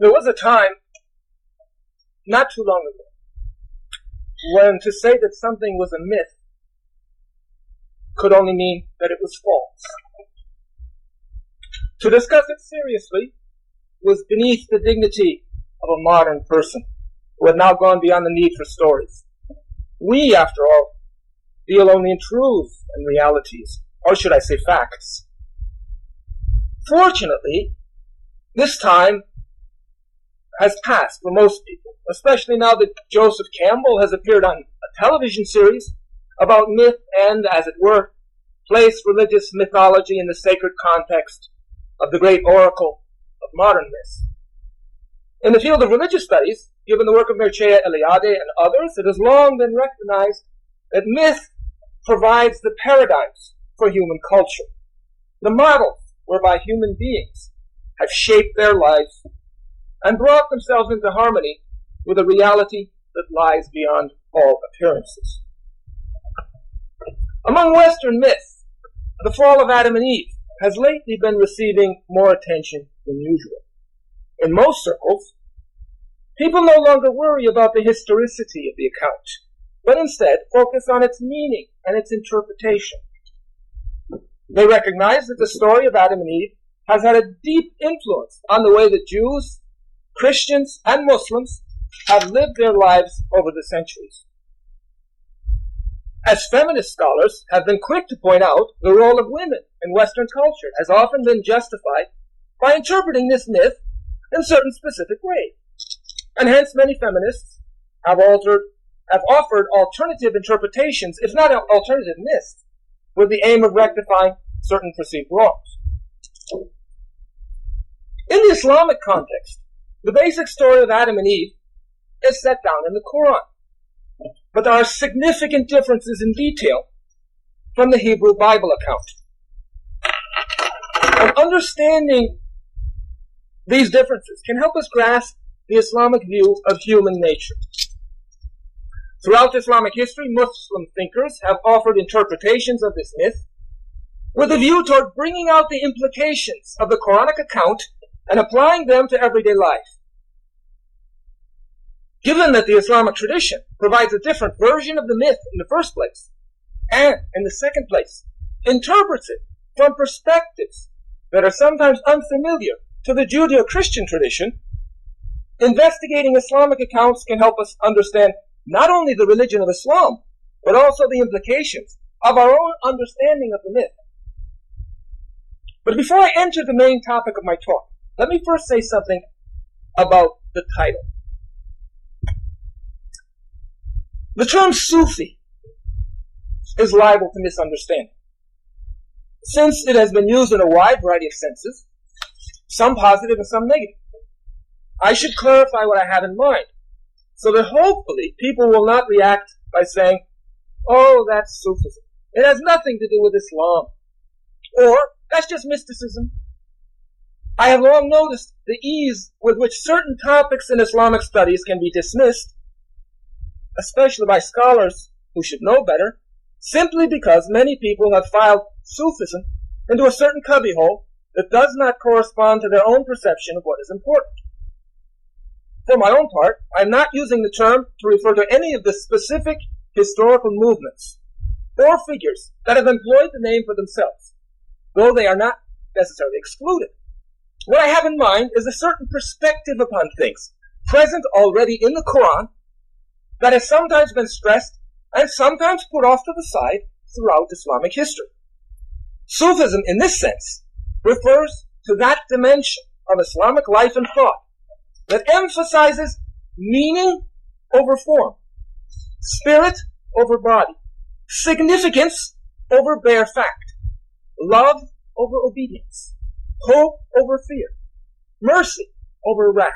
There was a time, not too long ago, when to say that something was a myth could only mean that it was false. To discuss it seriously was beneath the dignity of a modern person who had now gone beyond the need for stories. We, after all, deal only in truths and realities, or should I say facts. Fortunately, this time has passed for most people, especially now that Joseph Campbell has appeared on a television series about myth and, as it were, place religious mythology in the sacred context of the great oracle of modern myth. In the field of religious studies, given the work of Mircea Eliade and others, it has long been recognized that myth provides the paradigms for human culture, the models whereby human beings have shaped their lives and brought themselves into harmony with a reality that lies beyond all appearances. Among Western myths, the fall of Adam and Eve has lately been receiving more attention than usual. In most circles, people no longer worry about the historicity of the account, but instead focus on its meaning and its interpretation. They recognize that the story of Adam and Eve has had a deep influence on the way that Jews, Christians, and Muslims have lived their lives over the centuries. As feminist scholars have been quick to point out, the role of women in Western culture has often been justified by interpreting this myth in certain specific ways. And hence many feminists have altered, have offered alternative interpretations, if not alternative myths, with the aim of rectifying certain perceived wrongs. In the Islamic context, the basic story of Adam and Eve is set down in the Quran. But there are significant differences in detail from the Hebrew Bible account. And understanding these differences can help us grasp the Islamic view of human nature. Throughout Islamic history, Muslim thinkers have offered interpretations of this myth with a view toward bringing out the implications of the Quranic account and applying them to everyday life. Given that the Islamic tradition provides a different version of the myth in the first place, and in the second place, interprets it from perspectives that are sometimes unfamiliar to the Judeo-Christian tradition, investigating Islamic accounts can help us understand not only the religion of Islam, but also the implications of our own understanding of the myth. But before I enter the main topic of my talk, let me first say something about the title. The term Sufi is liable to misunderstanding. Since it has been used in a wide variety of senses, some positive and some negative. I should clarify what I have in mind, so that hopefully people will not react by saying, oh, that's Sufism. It has nothing to do with Islam. Or, that's just mysticism. I have long noticed the ease with which certain topics in Islamic studies can be dismissed, especially by scholars who should know better, simply because many people have filed Sufism into a certain cubbyhole that does not correspond to their own perception of what is important. For my own part, I am not using the term to refer to any of the specific historical movements or figures that have employed the name for themselves, though they are not necessarily excluded. What I have in mind is a certain perspective upon things present already in the Quran that has sometimes been stressed and sometimes put off to the side throughout Islamic history. Sufism, in this sense, refers to that dimension of Islamic life and thought that emphasizes meaning over form, spirit over body, significance over bare fact, love over obedience, hope over fear, mercy over wrath.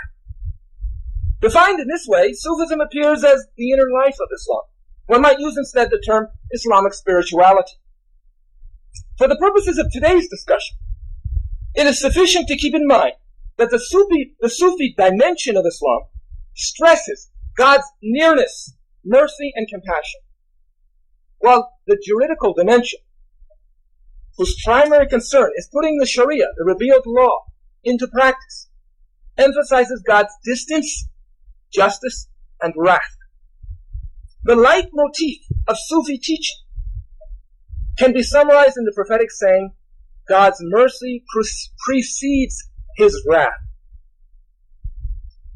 Defined in this way, Sufism appears as the inner life of Islam. One might use instead the term Islamic spirituality. For the purposes of today's discussion, it is sufficient to keep in mind that the Sufi, the Sufi dimension of Islam stresses God's nearness, mercy, and compassion, while the juridical dimension whose primary concern is putting the Sharia, the revealed law, into practice, emphasizes God's distance, justice, and wrath. The leitmotif of Sufi teaching can be summarized in the prophetic saying, God's mercy precedes his wrath.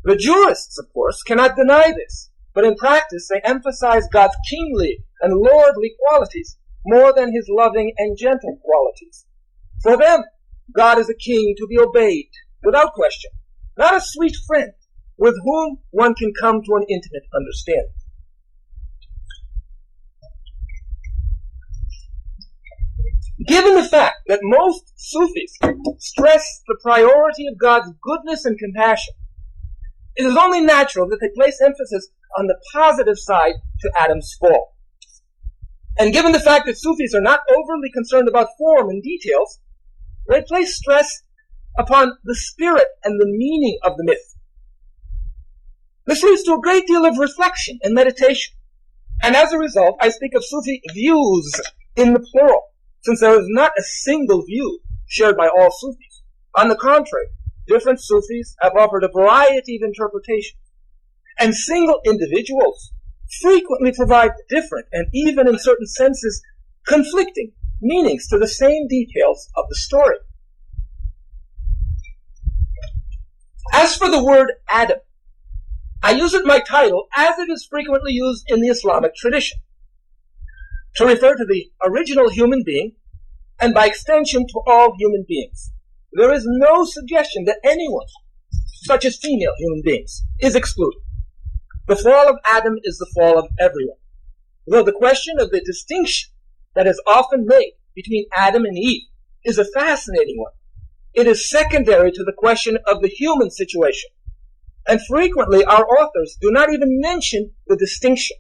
The jurists, of course, cannot deny this, but in practice they emphasize God's kingly and lordly qualities more than his loving and gentle qualities. For them, God is a king to be obeyed without question, not a sweet friend with whom one can come to an intimate understanding. Given the fact that most Sufis stress the priority of God's goodness and compassion, it is only natural that they place emphasis on the positive side to Adam's fall. And given the fact that Sufis are not overly concerned about form and details, they place stress upon the spirit and the meaning of the myth. This leads to a great deal of reflection and meditation. And as a result, I speak of Sufi views in the plural since there is not a single view shared by all Sufis. On the contrary, different Sufis have offered a variety of interpretations, and single individuals frequently provide different and even in certain senses conflicting meanings to the same details of the story. As for the word Adam, I use it in my title as it is frequently used in the Islamic tradition to refer to the original human being and by extension to all human beings. There is no suggestion that anyone, such as female human beings, is excluded. The fall of Adam is the fall of everyone. Though the question of the distinction that is often made between Adam and Eve is a fascinating one. It is secondary to the question of the human situation. And frequently our authors do not even mention the distinction.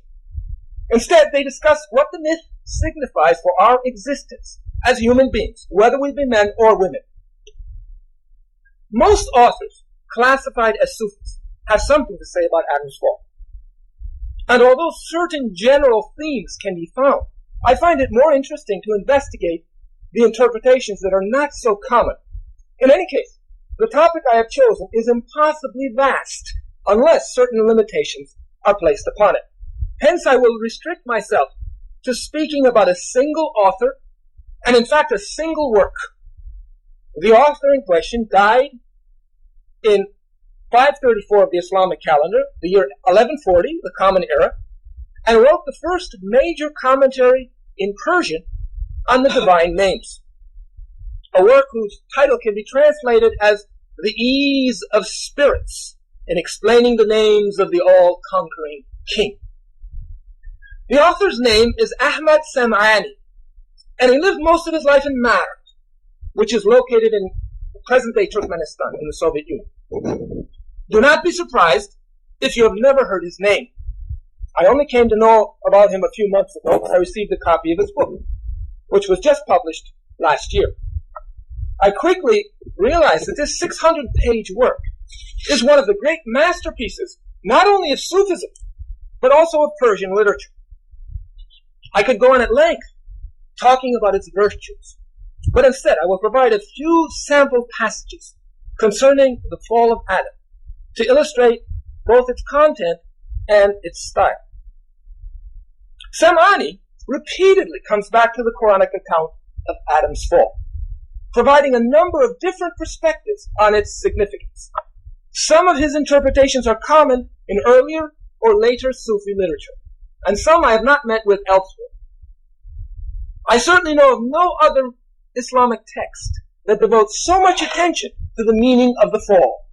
Instead, they discuss what the myth signifies for our existence as human beings, whether we be men or women. Most authors, classified as Sufis, have something to say about Adam's fall. And although certain general themes can be found, I find it more interesting to investigate the interpretations that are not so common. In any case, the topic I have chosen is impossibly vast unless certain limitations are placed upon it. Hence, I will restrict myself to speaking about a single author and, in fact, a single work. The author in question died in 534 of the Islamic calendar, the year 1140, the Common Era, and wrote the first major commentary in Persian on the divine names. A work whose title can be translated as The Ease of Spirits in explaining the names of the all-conquering King. The author's name is Ahmad Sam'ani, and he lived most of his life in Marv, which is located in present-day Turkmenistan in the Soviet Union. Do not be surprised if you have never heard his name. I only came to know about him a few months ago when I received a copy of his book, which was just published last year. I quickly realized that this 600 page work is one of the great masterpieces, not only of Sufism, but also of Persian literature. I could go on at length talking about its virtues, but instead I will provide a few sample passages concerning the fall of Adam to illustrate both its content and its style. Sam'ani repeatedly comes back to the Quranic account of Adam's fall, providing a number of different perspectives on its significance. Some of his interpretations are common in earlier or later Sufi literature, and some I have not met with elsewhere. I certainly know of no other Islamic text that devotes so much attention to the meaning of the fall.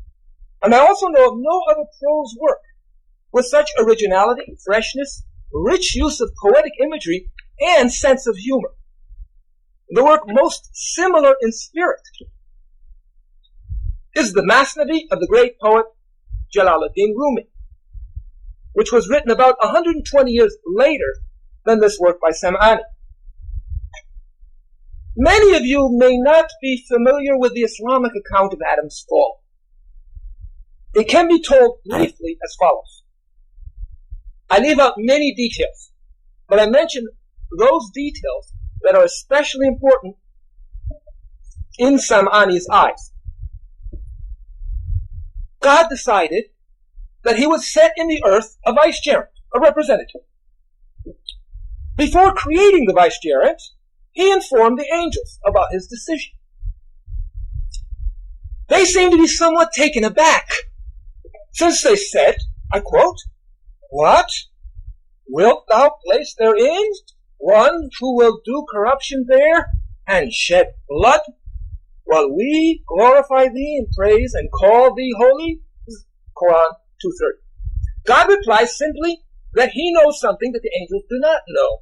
And I also know of no other prose work with such originality, freshness, rich use of poetic imagery, and sense of humor. The work most similar in spirit is the Masnavi of the great poet Jalaluddin Rumi, which was written about 120 years later than this work by Sam'ani. Many of you may not be familiar with the Islamic account of Adam's fall. It can be told briefly as follows. I leave out many details, but I mention those details that are especially important in Sam'ani's eyes. God decided that he would set in the earth a vicegerent, a representative. Before creating the vicegerent, he informed the angels about his decision. They seemed to be somewhat taken aback, since they said, I quote, What? Wilt thou place therein one who will do corruption there and shed blood while we glorify thee in praise and call thee holy? Quran 230. God replies simply that he knows something that the angels do not know.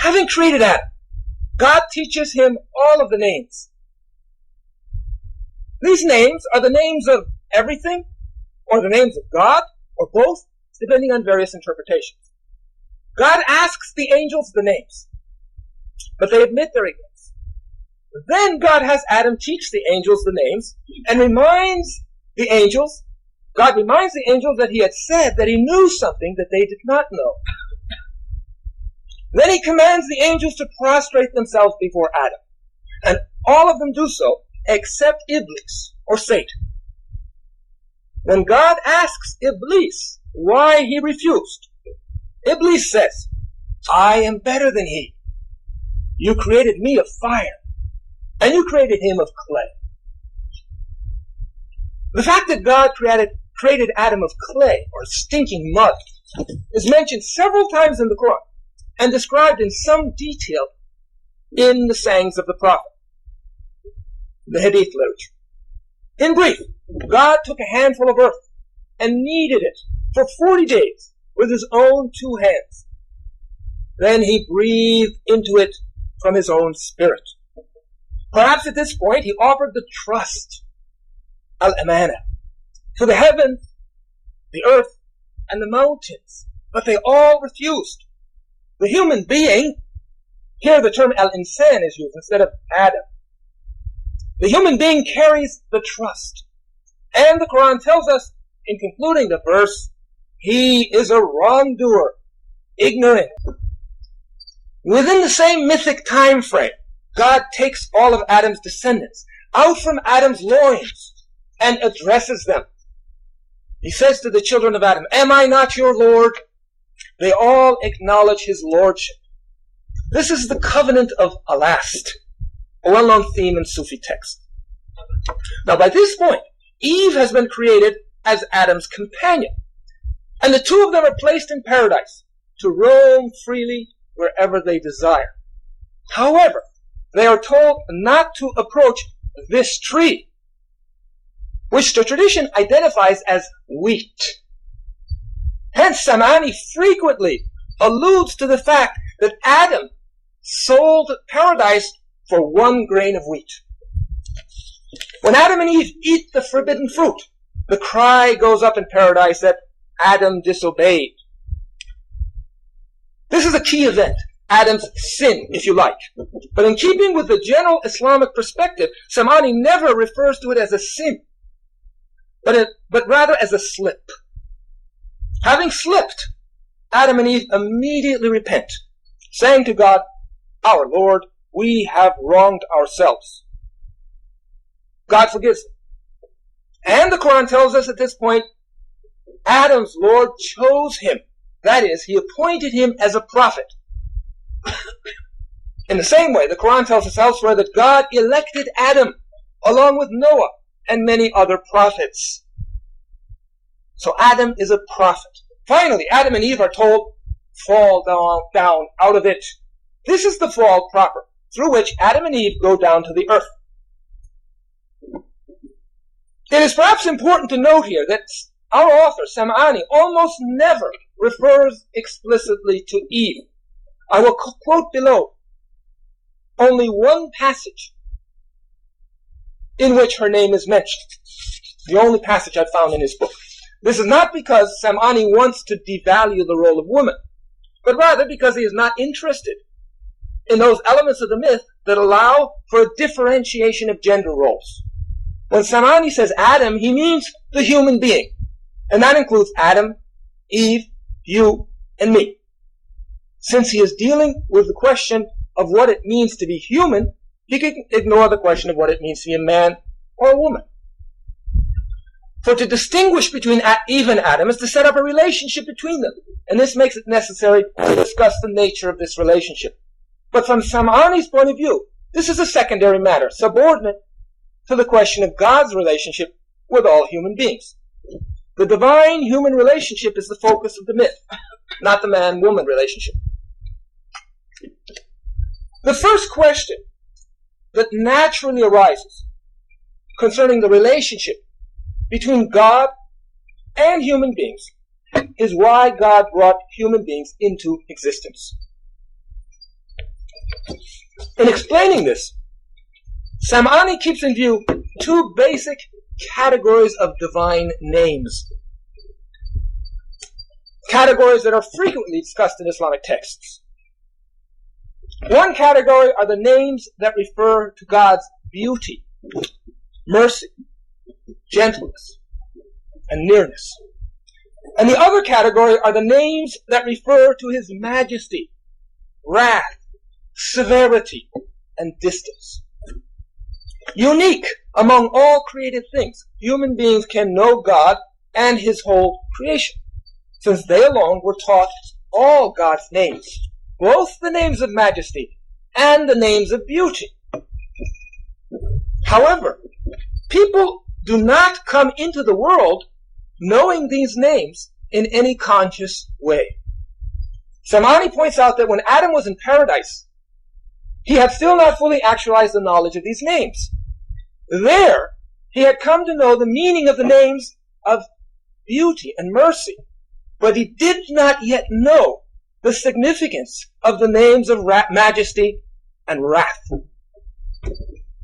Having created Adam, God teaches him all of the names. These names are the names of everything, or the names of God, or both, depending on various interpretations. God asks the angels the names, but they admit their ignorance. Then God has Adam teach the angels the names and reminds the angels, God reminds the angels that he had said that he knew something that they did not know. Then he commands the angels to prostrate themselves before Adam. And all of them do so except Iblis, or Satan. When God asks Iblis why he refused, Iblis says, I am better than he. You created me of fire and you created him of clay. The fact that God created, created Adam of clay, or stinking mud, is mentioned several times in the Quran and described in some detail in the sayings of the Prophet, the Hadith literature. In brief, God took a handful of earth and kneaded it for 40 days with his own two hands. Then he breathed into it from his own spirit. Perhaps at this point he offered the trust, al-amana, to the heavens, the earth, and the mountains, but they all refused. The human being, here the term al-insan is used instead of Adam. The human being carries the trust. And the Quran tells us in concluding the verse, he is a wrongdoer, ignorant. Within the same mythic time frame, God takes all of Adam's descendants out from Adam's loins and addresses them. He says to the children of Adam, Am I not your Lord? They all acknowledge his lordship. This is the covenant of Alast, a well-known theme in Sufi texts. Now by this point, Eve has been created as Adam's companion. And the two of them are placed in paradise to roam freely wherever they desire. However, they are told not to approach this tree, which the tradition identifies as wheat. Hence, Sam'ani frequently alludes to the fact that Adam sold paradise for one grain of wheat. When Adam and Eve eat the forbidden fruit, the cry goes up in paradise that Adam disobeyed. This is a key event. Adam's sin, if you like. But in keeping with the general Islamic perspective, Sam'ani never refers to it as a sin, but, it, but rather as a slip. Having slipped, Adam and Eve immediately repent, saying to God, Our Lord, we have wronged ourselves. God forgives him. And the Quran tells us at this point, Adam's Lord chose him. That is, he appointed him as a prophet. In the same way, the Quran tells us elsewhere that God elected Adam along with Noah and many other prophets. So Adam is a prophet. Finally, Adam and Eve are told, fall down, down out of it. This is the fall proper, through which Adam and Eve go down to the earth. It is perhaps important to note here that our author, Sam'ani, almost never refers explicitly to Eve. I will quote below only one passage in which her name is mentioned. The only passage I've found in his book. This is not because Sam'ani wants to devalue the role of woman, but rather because he is not interested in those elements of the myth that allow for a differentiation of gender roles. When Sam'ani says Adam, he means the human being. And that includes Adam, Eve, you, and me. Since he is dealing with the question of what it means to be human, he can ignore the question of what it means to be a man or a woman. For to distinguish between Eve and Adam is to set up a relationship between them. And this makes it necessary to discuss the nature of this relationship. But from Sam'ani's point of view, this is a secondary matter, subordinate to the question of God's relationship with all human beings. The divine human relationship is the focus of the myth, not the man woman relationship. The first question that naturally arises concerning the relationship between God and human beings is why God brought human beings into existence. In explaining this, Sam'ani keeps in view two basic categories of divine names. Categories that are frequently discussed in Islamic texts. One category are the names that refer to God's beauty, mercy, gentleness, and nearness. And the other category are the names that refer to his majesty, wrath, severity, and distance. Unique among all created things, human beings can know God and his whole creation, since they alone were taught all God's names, both the names of majesty and the names of beauty. However, people do not come into the world knowing these names in any conscious way. Sam'ani points out that when Adam was in paradise, he had still not fully actualized the knowledge of these names. There, he had come to know the meaning of the names of beauty and mercy, but he did not yet know the significance of the names of ra- majesty and wrath.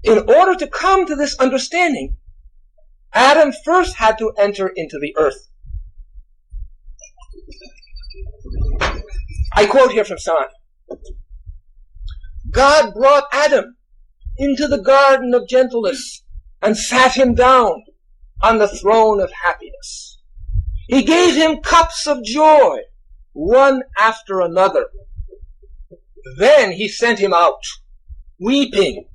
In order to come to this understanding, Adam first had to enter into the earth. I quote here from Psalm. God brought Adam into the garden of gentleness and sat him down on the throne of happiness. He gave him cups of joy, one after another. Then he sent him out, weeping,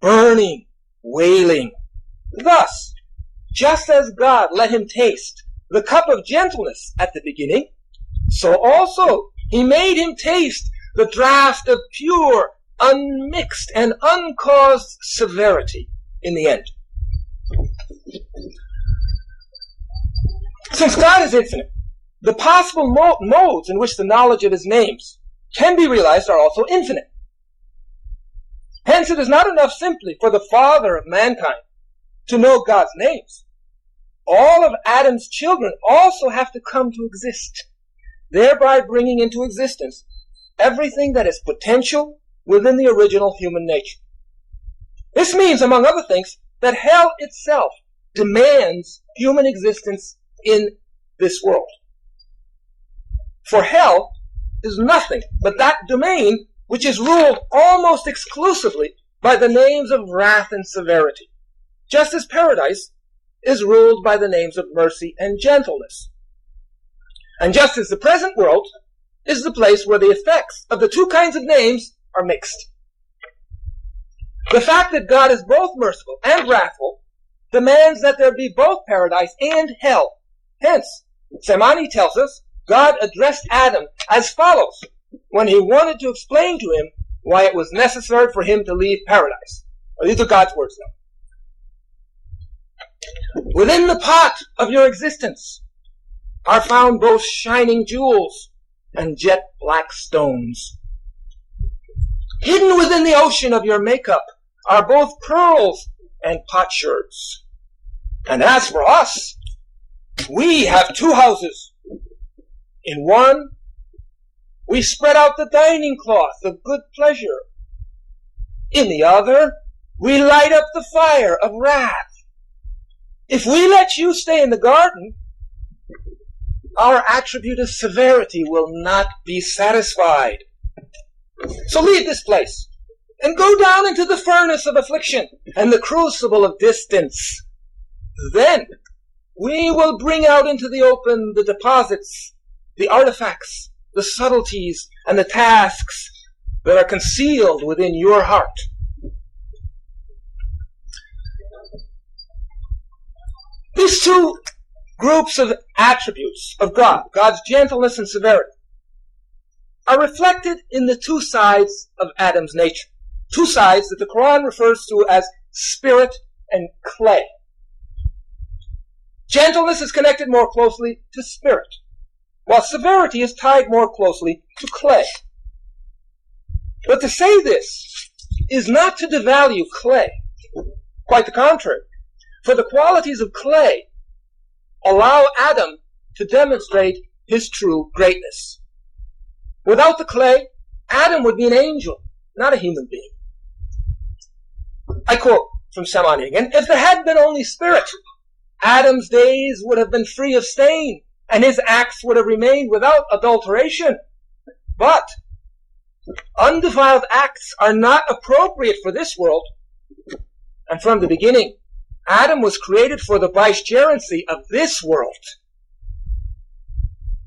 burning, wailing. Thus, just as God let him taste the cup of gentleness at the beginning, so also he made him taste the draught of pure, unmixed, and uncaused severity in the end. Since God is infinite, the possible mo- modes in which the knowledge of his names can be realized are also infinite. Hence, it is not enough simply for the Father of mankind to know God's names. All of Adam's children also have to come to exist, thereby bringing into existence everything that is potential within the original human nature. This means, among other things, that hell itself demands human existence in this world. For hell is nothing but that domain which is ruled almost exclusively by the names of wrath and severity, just as paradise is ruled by the names of mercy and gentleness. And just as the present world is the place where the effects of the two kinds of names are mixed. The fact that God is both merciful and wrathful demands that there be both paradise and hell. Hence, Sam'ani tells us God addressed Adam as follows when he wanted to explain to him why it was necessary for him to leave paradise. These are God's words now. Within the pot of your existence are found both shining jewels and jet black stones. Hidden within the ocean of your makeup are both pearls and potsherds. And as for us, we have two houses. In one, we spread out the dining cloth of good pleasure. In the other, we light up the fire of wrath. If we let you stay in the garden, our attribute of severity will not be satisfied. So leave this place and go down into the furnace of affliction and the crucible of distance. Then we will bring out into the open the deposits, the artifacts, the subtleties, and the tasks that are concealed within your heart. These two groups of attributes of God, God's gentleness and severity, are reflected in the two sides of Adam's nature. Two sides that the Quran refers to as spirit and clay. Gentleness is connected more closely to spirit, while severity is tied more closely to clay. But to say this is not to devalue clay. Quite the contrary. For the qualities of clay allow Adam to demonstrate his true greatness. Without the clay, Adam would be an angel, not a human being. I quote from Samani again, if there had been only spirit, Adam's days would have been free of stain, and his acts would have remained without adulteration. But undefiled acts are not appropriate for this world. And from the beginning, Adam was created for the vicegerency of this world.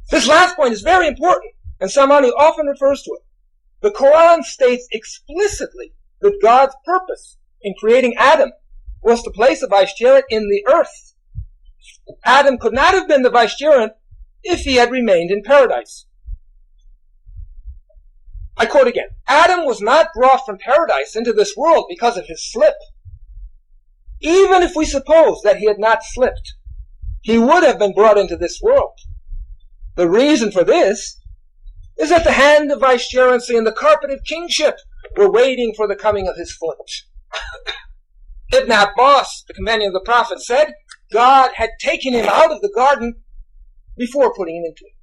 This last point is very important, and Samani often refers to it. The Quran states explicitly that God's purpose in creating Adam was to place a vicegerent in the earth. Adam could not have been the vicegerent if he had remained in paradise. I quote again Adam was not brought from paradise into this world because of his slip. Even if we suppose that he had not slipped, he would have been brought into this world. The reason for this is that the hand of vicegerency and the carpet of kingship were waiting for the coming of his foot. Ibn Abbas, the companion of the Prophet, said God had taken him out of the garden before putting him into it.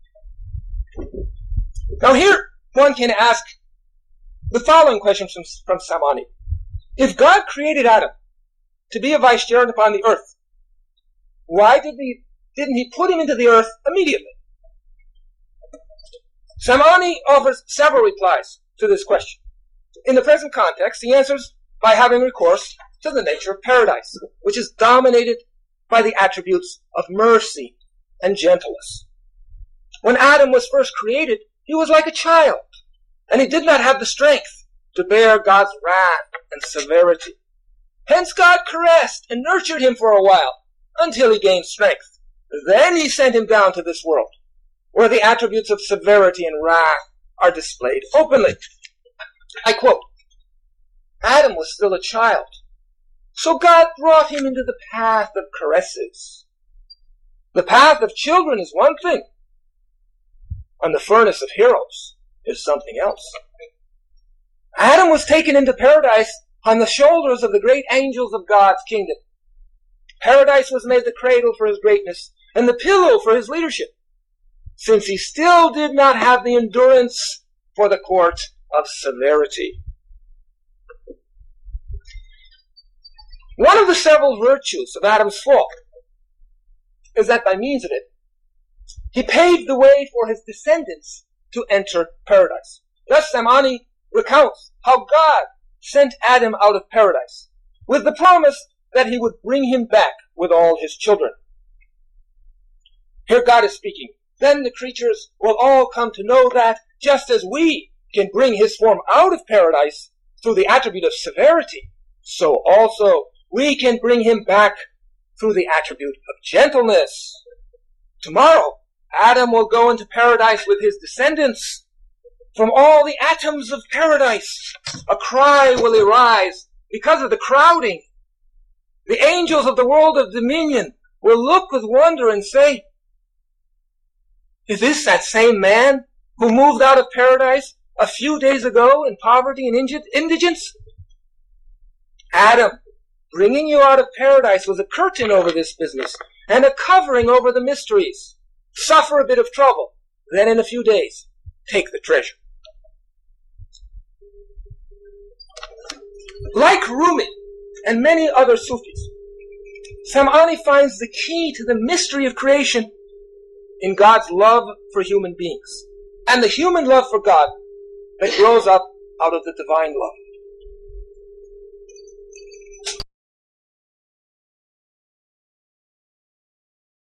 Now here, one can ask the following question from, from Samani. If God created Adam to be a vicegerent upon the earth, why did he, didn't he put him into the earth immediately? Samani offers several replies to this question. In the present context, he answers by having recourse to the nature of paradise, which is dominated by the attributes of mercy and gentleness. When Adam was first created, he was like a child, and he did not have the strength to bear God's wrath and severity. Hence God caressed and nurtured him for a while until he gained strength. Then he sent him down to this world, where the attributes of severity and wrath are displayed openly. I quote, Adam was still a child, so God brought him into the path of caresses. The path of children is one thing, and the furnace of heroes is something else. Adam was taken into paradise on the shoulders of the great angels of God's kingdom. Paradise was made the cradle for his greatness and the pillow for his leadership, since he still did not have the endurance for the court of severity. One of the several virtues of Adam's fall is that by means of it, he paved the way for his descendants to enter paradise. Thus Samani recounts how God sent Adam out of paradise with the promise that he would bring him back with all his children. Here God is speaking. Then the creatures will all come to know that just as we can bring his form out of paradise through the attribute of severity, so also we can bring him back through the attribute of gentleness. Tomorrow, Adam will go into paradise with his descendants. From all the atoms of paradise, a cry will arise because of the crowding. The angels of the world of dominion will look with wonder and say, Is this that same man who moved out of paradise a few days ago in poverty and indigence? Adam, bringing you out of paradise was a curtain over this business and a covering over the mysteries. Suffer a bit of trouble, then in a few days, take the treasure. Like Rumi and many other Sufis, Sam'ani finds the key to the mystery of creation in God's love for human beings and the human love for God that grows up out of the divine love.